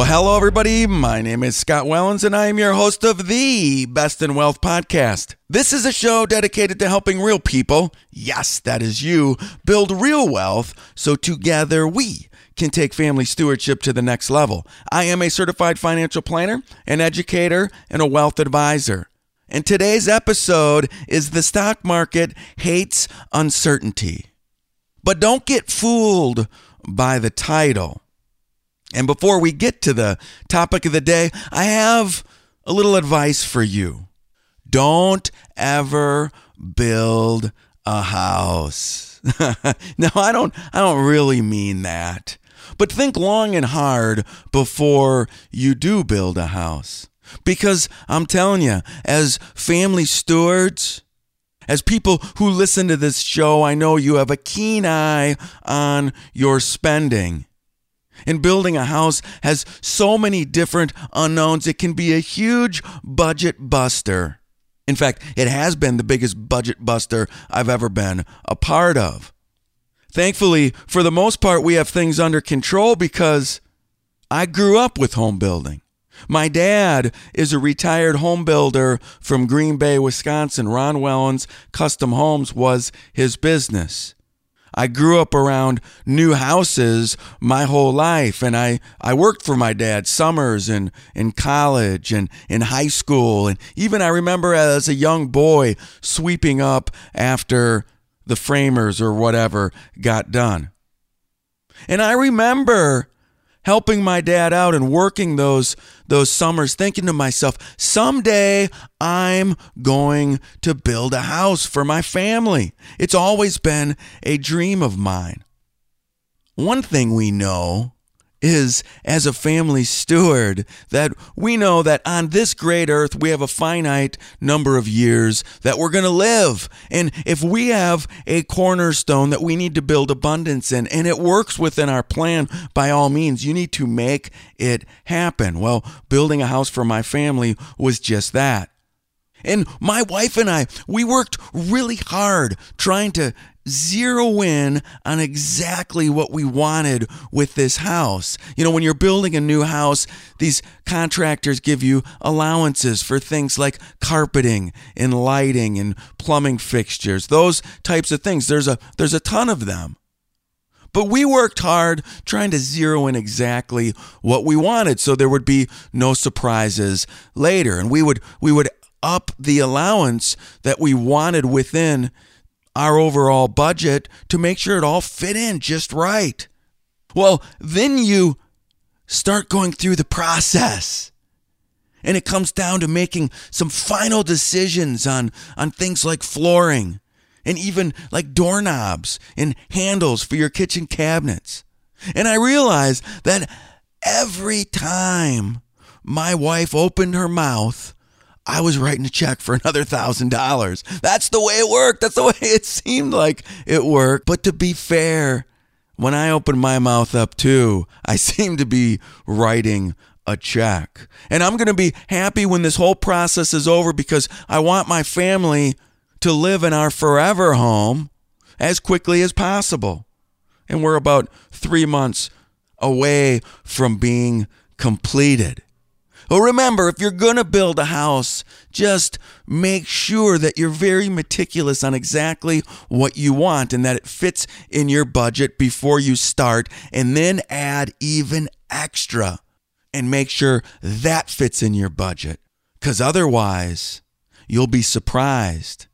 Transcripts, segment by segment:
Well, hello, everybody. My name is Scott Wellens, and I am your host of the Best in Wealth podcast. This is a show dedicated to helping real people, yes, that is you, build real wealth so together we can take family stewardship to the next level. I am a certified financial planner, an educator, and a wealth advisor. And today's episode is The Stock Market Hates Uncertainty. But don't get fooled by the title. And before we get to the topic of the day, I have a little advice for you. Don't ever build a house. no, I don't I don't really mean that. But think long and hard before you do build a house. Because I'm telling you, as family stewards, as people who listen to this show, I know you have a keen eye on your spending. And building a house has so many different unknowns, it can be a huge budget buster. In fact, it has been the biggest budget buster I've ever been a part of. Thankfully, for the most part, we have things under control because I grew up with home building. My dad is a retired home builder from Green Bay, Wisconsin. Ron Wellens Custom Homes was his business. I grew up around new houses my whole life, and I, I worked for my dad summers and in college and in high school. And even I remember as a young boy sweeping up after the framers or whatever got done. And I remember helping my dad out and working those those summers thinking to myself someday I'm going to build a house for my family. It's always been a dream of mine. One thing we know is as a family steward that we know that on this great earth we have a finite number of years that we're going to live. And if we have a cornerstone that we need to build abundance in and it works within our plan, by all means, you need to make it happen. Well, building a house for my family was just that. And my wife and I, we worked really hard trying to zero in on exactly what we wanted with this house. You know, when you're building a new house, these contractors give you allowances for things like carpeting and lighting and plumbing fixtures. Those types of things. There's a there's a ton of them. But we worked hard trying to zero in exactly what we wanted so there would be no surprises later and we would we would up the allowance that we wanted within our overall budget to make sure it all fit in just right. Well, then you start going through the process. And it comes down to making some final decisions on, on things like flooring and even like doorknobs and handles for your kitchen cabinets. And I realized that every time my wife opened her mouth, I was writing a check for another thousand dollars. That's the way it worked. That's the way it seemed like it worked. But to be fair, when I opened my mouth up too, I seemed to be writing a check. And I'm going to be happy when this whole process is over because I want my family to live in our forever home as quickly as possible. And we're about three months away from being completed. Well, remember, if you're going to build a house, just make sure that you're very meticulous on exactly what you want and that it fits in your budget before you start, and then add even extra and make sure that fits in your budget. Because otherwise, you'll be surprised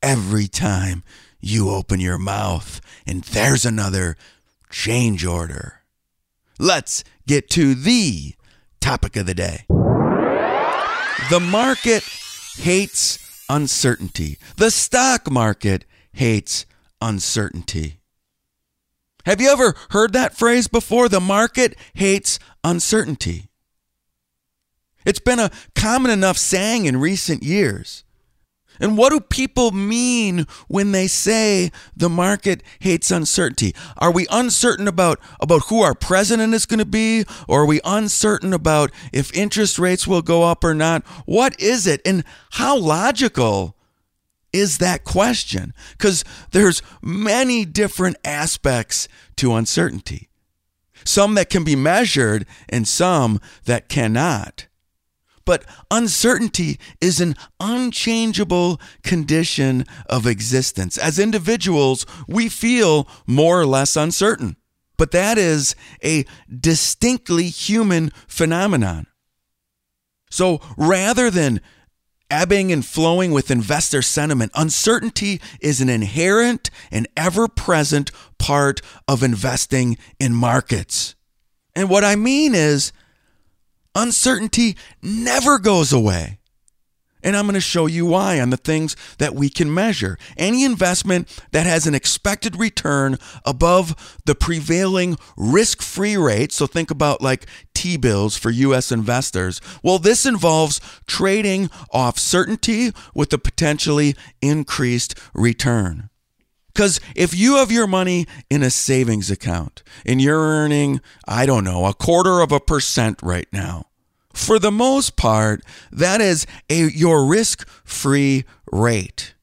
every time you open your mouth and there's another change order. Let's get to the topic of the day. The market hates uncertainty. The stock market hates uncertainty. Have you ever heard that phrase before? The market hates uncertainty. It's been a common enough saying in recent years. And what do people mean when they say the market hates uncertainty? Are we uncertain about, about who our president is going to be? Or are we uncertain about if interest rates will go up or not? What is it? And how logical is that question? Because there's many different aspects to uncertainty. Some that can be measured and some that cannot. But uncertainty is an unchangeable condition of existence. As individuals, we feel more or less uncertain. But that is a distinctly human phenomenon. So rather than ebbing and flowing with investor sentiment, uncertainty is an inherent and ever present part of investing in markets. And what I mean is, Uncertainty never goes away. And I'm going to show you why on the things that we can measure. Any investment that has an expected return above the prevailing risk free rate, so think about like T bills for US investors, well, this involves trading off certainty with a potentially increased return. Because if you have your money in a savings account and you're earning, I don't know, a quarter of a percent right now, for the most part, that is a, your risk free rate.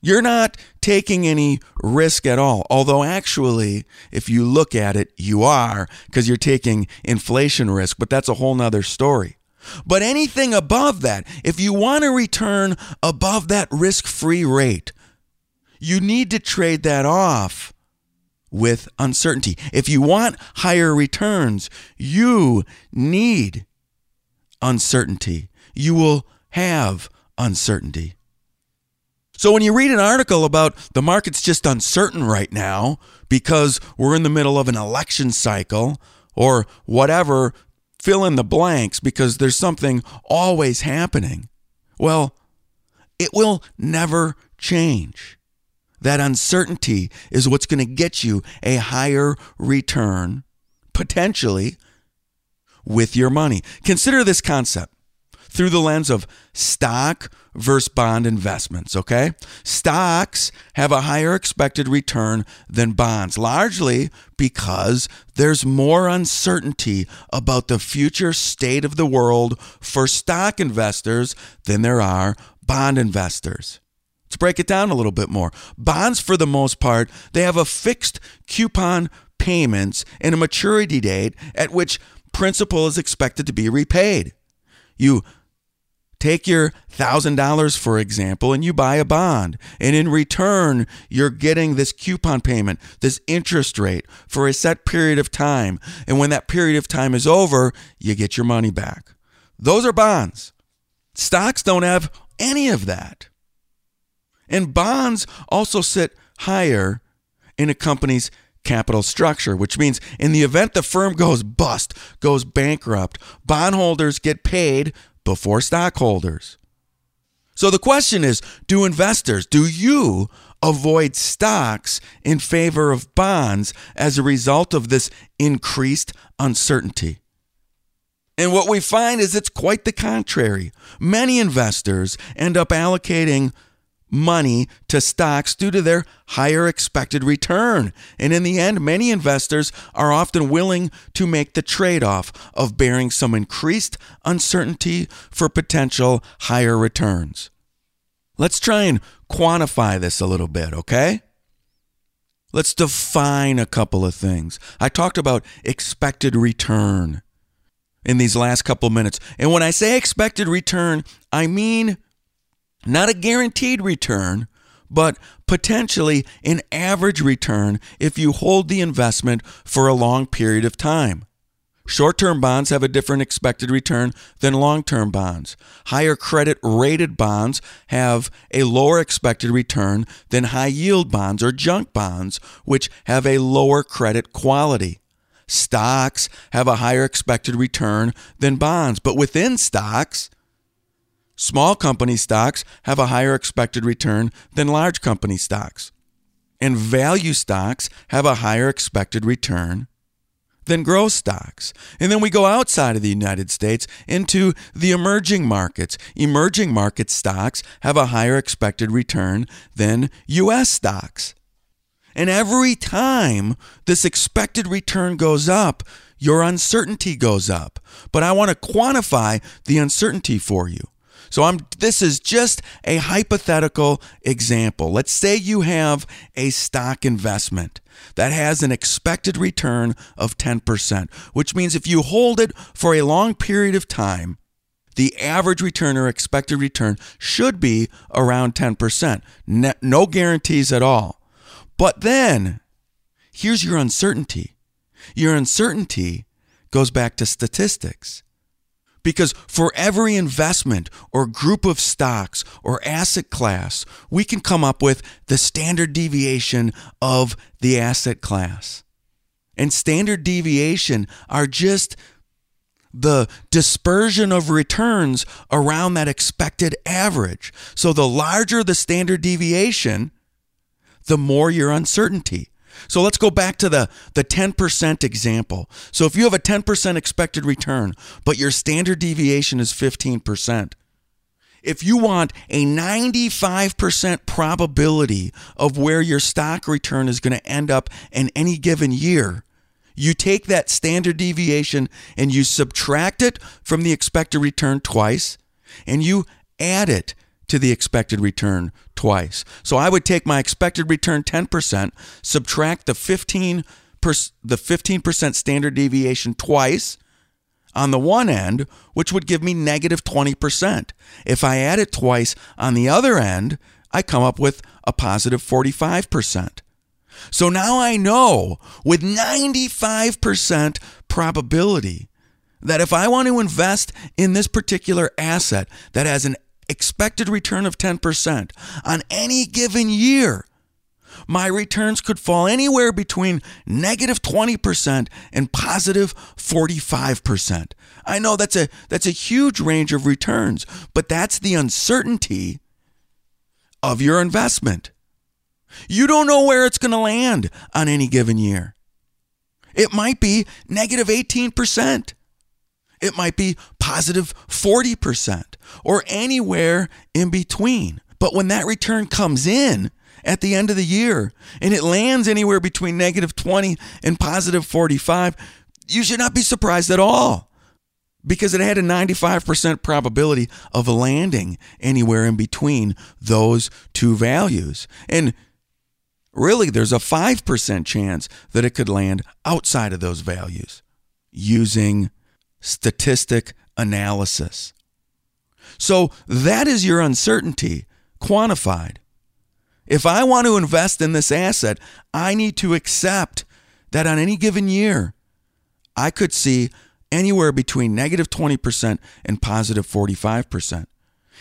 You're not taking any risk at all. Although, actually, if you look at it, you are because you're taking inflation risk, but that's a whole nother story. But anything above that, if you want to return above that risk free rate, you need to trade that off with uncertainty. If you want higher returns, you need uncertainty. You will have uncertainty. So when you read an article about the market's just uncertain right now because we're in the middle of an election cycle or whatever, fill in the blanks because there's something always happening. Well, it will never change. That uncertainty is what's going to get you a higher return, potentially, with your money. Consider this concept through the lens of stock versus bond investments, okay? Stocks have a higher expected return than bonds, largely because there's more uncertainty about the future state of the world for stock investors than there are bond investors. Let's break it down a little bit more. Bonds, for the most part, they have a fixed coupon payments and a maturity date at which principal is expected to be repaid. You take your $1,000, for example, and you buy a bond. And in return, you're getting this coupon payment, this interest rate for a set period of time. And when that period of time is over, you get your money back. Those are bonds. Stocks don't have any of that. And bonds also sit higher in a company's capital structure, which means in the event the firm goes bust, goes bankrupt, bondholders get paid before stockholders. So the question is do investors, do you avoid stocks in favor of bonds as a result of this increased uncertainty? And what we find is it's quite the contrary. Many investors end up allocating money to stocks due to their higher expected return. And in the end, many investors are often willing to make the trade off of bearing some increased uncertainty for potential higher returns. Let's try and quantify this a little bit, okay? Let's define a couple of things. I talked about expected return in these last couple minutes. And when I say expected return, I mean not a guaranteed return, but potentially an average return if you hold the investment for a long period of time. Short term bonds have a different expected return than long term bonds. Higher credit rated bonds have a lower expected return than high yield bonds or junk bonds, which have a lower credit quality. Stocks have a higher expected return than bonds, but within stocks, Small company stocks have a higher expected return than large company stocks. And value stocks have a higher expected return than growth stocks. And then we go outside of the United States into the emerging markets. Emerging market stocks have a higher expected return than US stocks. And every time this expected return goes up, your uncertainty goes up. But I want to quantify the uncertainty for you. So I'm this is just a hypothetical example. Let's say you have a stock investment that has an expected return of 10%, which means if you hold it for a long period of time, the average return or expected return should be around 10%. No guarantees at all. But then here's your uncertainty. Your uncertainty goes back to statistics. Because for every investment or group of stocks or asset class, we can come up with the standard deviation of the asset class. And standard deviation are just the dispersion of returns around that expected average. So the larger the standard deviation, the more your uncertainty. So let's go back to the, the 10% example. So if you have a 10% expected return, but your standard deviation is 15%, if you want a 95% probability of where your stock return is going to end up in any given year, you take that standard deviation and you subtract it from the expected return twice, and you add it to the expected return twice. So I would take my expected return 10%, subtract the 15 the 15% standard deviation twice on the one end, which would give me negative 20%. If I add it twice on the other end, I come up with a positive 45%. So now I know with 95% probability that if I want to invest in this particular asset that has an expected return of 10% on any given year, my returns could fall anywhere between negative 20% and positive 45%. I know that's a that's a huge range of returns, but that's the uncertainty of your investment. You don't know where it's going to land on any given year. It might be negative 18%. It might be positive 40% or anywhere in between. But when that return comes in at the end of the year and it lands anywhere between negative 20 and positive 45, you should not be surprised at all because it had a 95% probability of landing anywhere in between those two values. And really, there's a 5% chance that it could land outside of those values using statistic analysis. So that is your uncertainty quantified. If I want to invest in this asset, I need to accept that on any given year, I could see anywhere between negative 20% and positive 45%.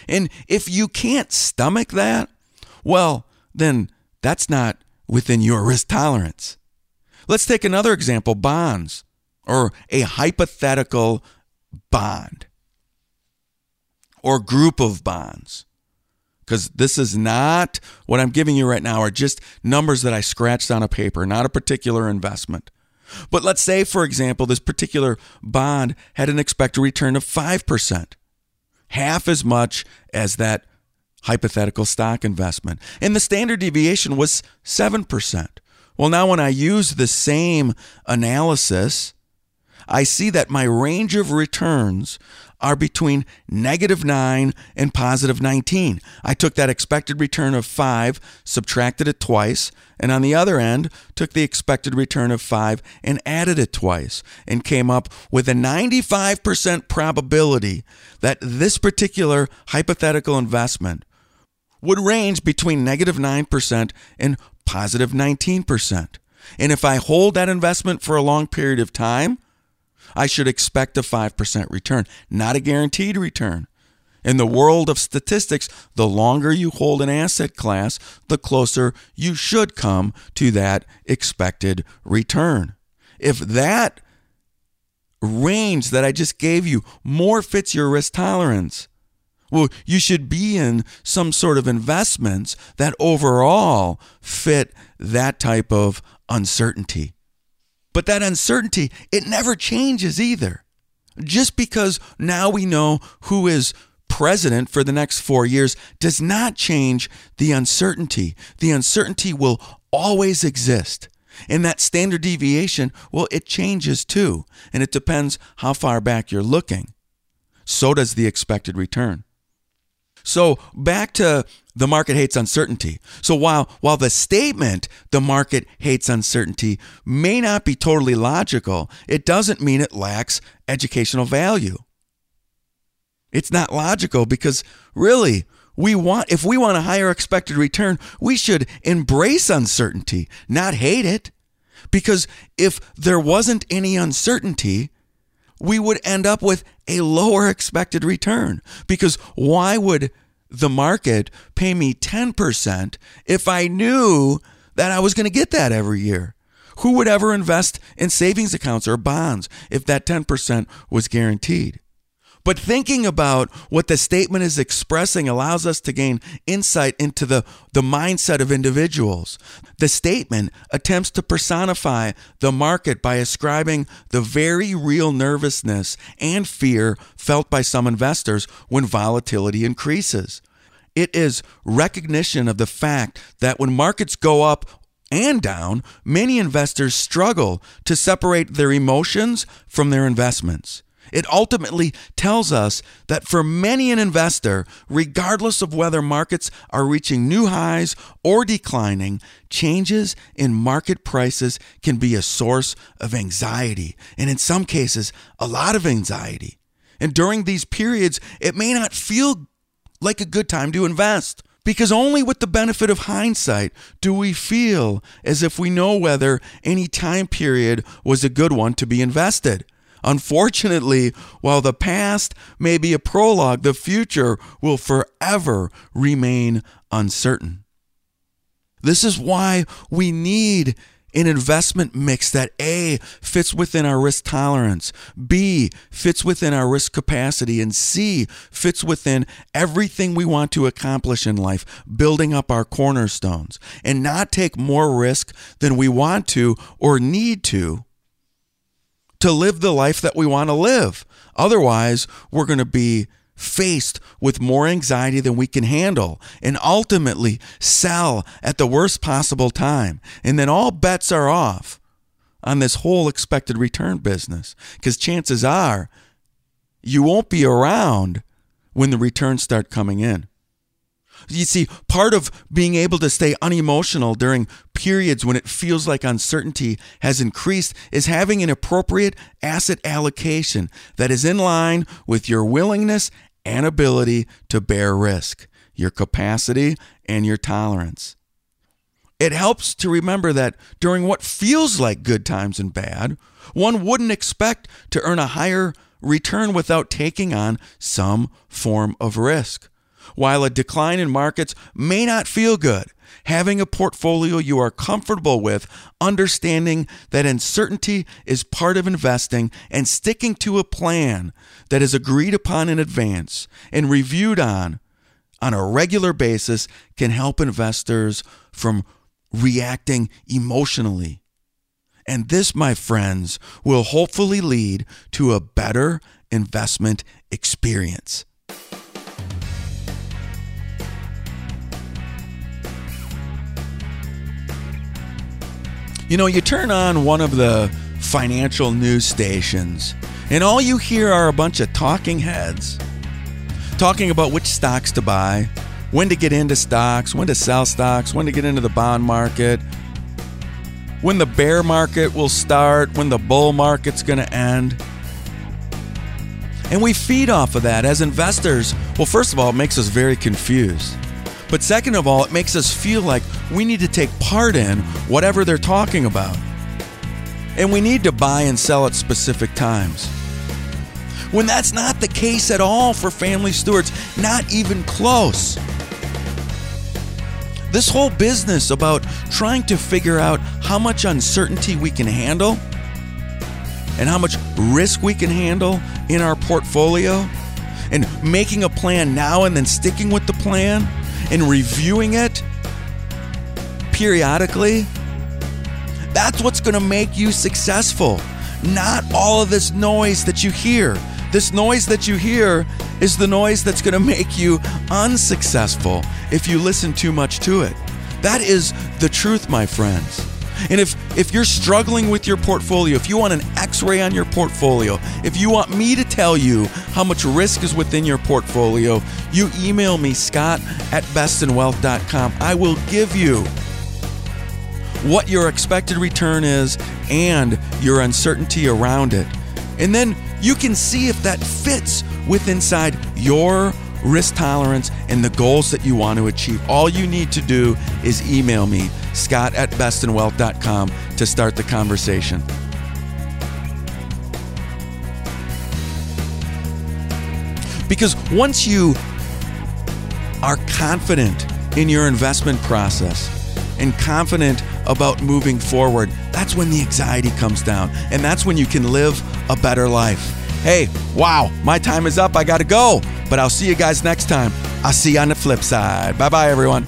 And if you can't stomach that, well, then that's not within your risk tolerance. Let's take another example bonds or a hypothetical bond or group of bonds. Because this is not what I'm giving you right now, are just numbers that I scratched on a paper, not a particular investment. But let's say, for example, this particular bond had an expected return of 5%, half as much as that hypothetical stock investment. And the standard deviation was 7%. Well, now when I use the same analysis, I see that my range of returns are between negative 9 and positive 19. I took that expected return of 5, subtracted it twice, and on the other end, took the expected return of 5 and added it twice, and came up with a 95% probability that this particular hypothetical investment would range between negative 9% and positive 19%. And if I hold that investment for a long period of time, I should expect a 5% return, not a guaranteed return. In the world of statistics, the longer you hold an asset class, the closer you should come to that expected return. If that range that I just gave you more fits your risk tolerance, Well, you should be in some sort of investments that overall fit that type of uncertainty. But that uncertainty, it never changes either. Just because now we know who is president for the next four years does not change the uncertainty. The uncertainty will always exist. And that standard deviation, well, it changes too. And it depends how far back you're looking. So does the expected return. So back to the market hates uncertainty. So while while the statement the market hates uncertainty may not be totally logical, it doesn't mean it lacks educational value. It's not logical because really we want if we want a higher expected return, we should embrace uncertainty, not hate it. Because if there wasn't any uncertainty, we would end up with a lower expected return. Because why would the market pay me 10% if I knew that I was going to get that every year? Who would ever invest in savings accounts or bonds if that 10% was guaranteed? But thinking about what the statement is expressing allows us to gain insight into the, the mindset of individuals. The statement attempts to personify the market by ascribing the very real nervousness and fear felt by some investors when volatility increases. It is recognition of the fact that when markets go up and down, many investors struggle to separate their emotions from their investments. It ultimately tells us that for many an investor, regardless of whether markets are reaching new highs or declining, changes in market prices can be a source of anxiety, and in some cases, a lot of anxiety. And during these periods, it may not feel like a good time to invest. Because only with the benefit of hindsight do we feel as if we know whether any time period was a good one to be invested. Unfortunately, while the past may be a prologue, the future will forever remain uncertain. This is why we need an investment mix that A fits within our risk tolerance, B fits within our risk capacity, and C fits within everything we want to accomplish in life, building up our cornerstones, and not take more risk than we want to or need to to live the life that we want to live. Otherwise, we're going to be faced with more anxiety than we can handle and ultimately sell at the worst possible time. And then all bets are off on this whole expected return business because chances are you won't be around when the returns start coming in. You see, part of being able to stay unemotional during periods when it feels like uncertainty has increased is having an appropriate asset allocation that is in line with your willingness and ability to bear risk, your capacity and your tolerance. It helps to remember that during what feels like good times and bad, one wouldn't expect to earn a higher return without taking on some form of risk. While a decline in markets may not feel good, having a portfolio you are comfortable with, understanding that uncertainty is part of investing, and sticking to a plan that is agreed upon in advance and reviewed on on a regular basis can help investors from reacting emotionally. And this, my friends, will hopefully lead to a better investment experience. You know, you turn on one of the financial news stations, and all you hear are a bunch of talking heads talking about which stocks to buy, when to get into stocks, when to sell stocks, when to get into the bond market, when the bear market will start, when the bull market's going to end. And we feed off of that as investors. Well, first of all, it makes us very confused. But second of all, it makes us feel like we need to take part in whatever they're talking about. And we need to buy and sell at specific times. When that's not the case at all for family stewards, not even close. This whole business about trying to figure out how much uncertainty we can handle and how much risk we can handle in our portfolio and making a plan now and then sticking with the plan and reviewing it periodically, that's what's going to make you successful. Not all of this noise that you hear. This noise that you hear is the noise that's going to make you unsuccessful if you listen too much to it. That is the truth, my friends. And if if you're struggling with your portfolio, if you want an x-ray on your portfolio, if you want me to tell you how much risk is within your portfolio, you email me scott at bestinwealth.com. I will give you what your expected return is and your uncertainty around it. And then you can see if that fits with inside your risk tolerance and the goals that you want to achieve. All you need to do is email me, scott at bestinwealth.com, to start the conversation. Because once you are confident in your investment process and confident about moving forward, that's when the anxiety comes down. And that's when you can live a better life. Hey, wow, my time is up. I got to go. But I'll see you guys next time. I'll see you on the flip side. Bye bye, everyone.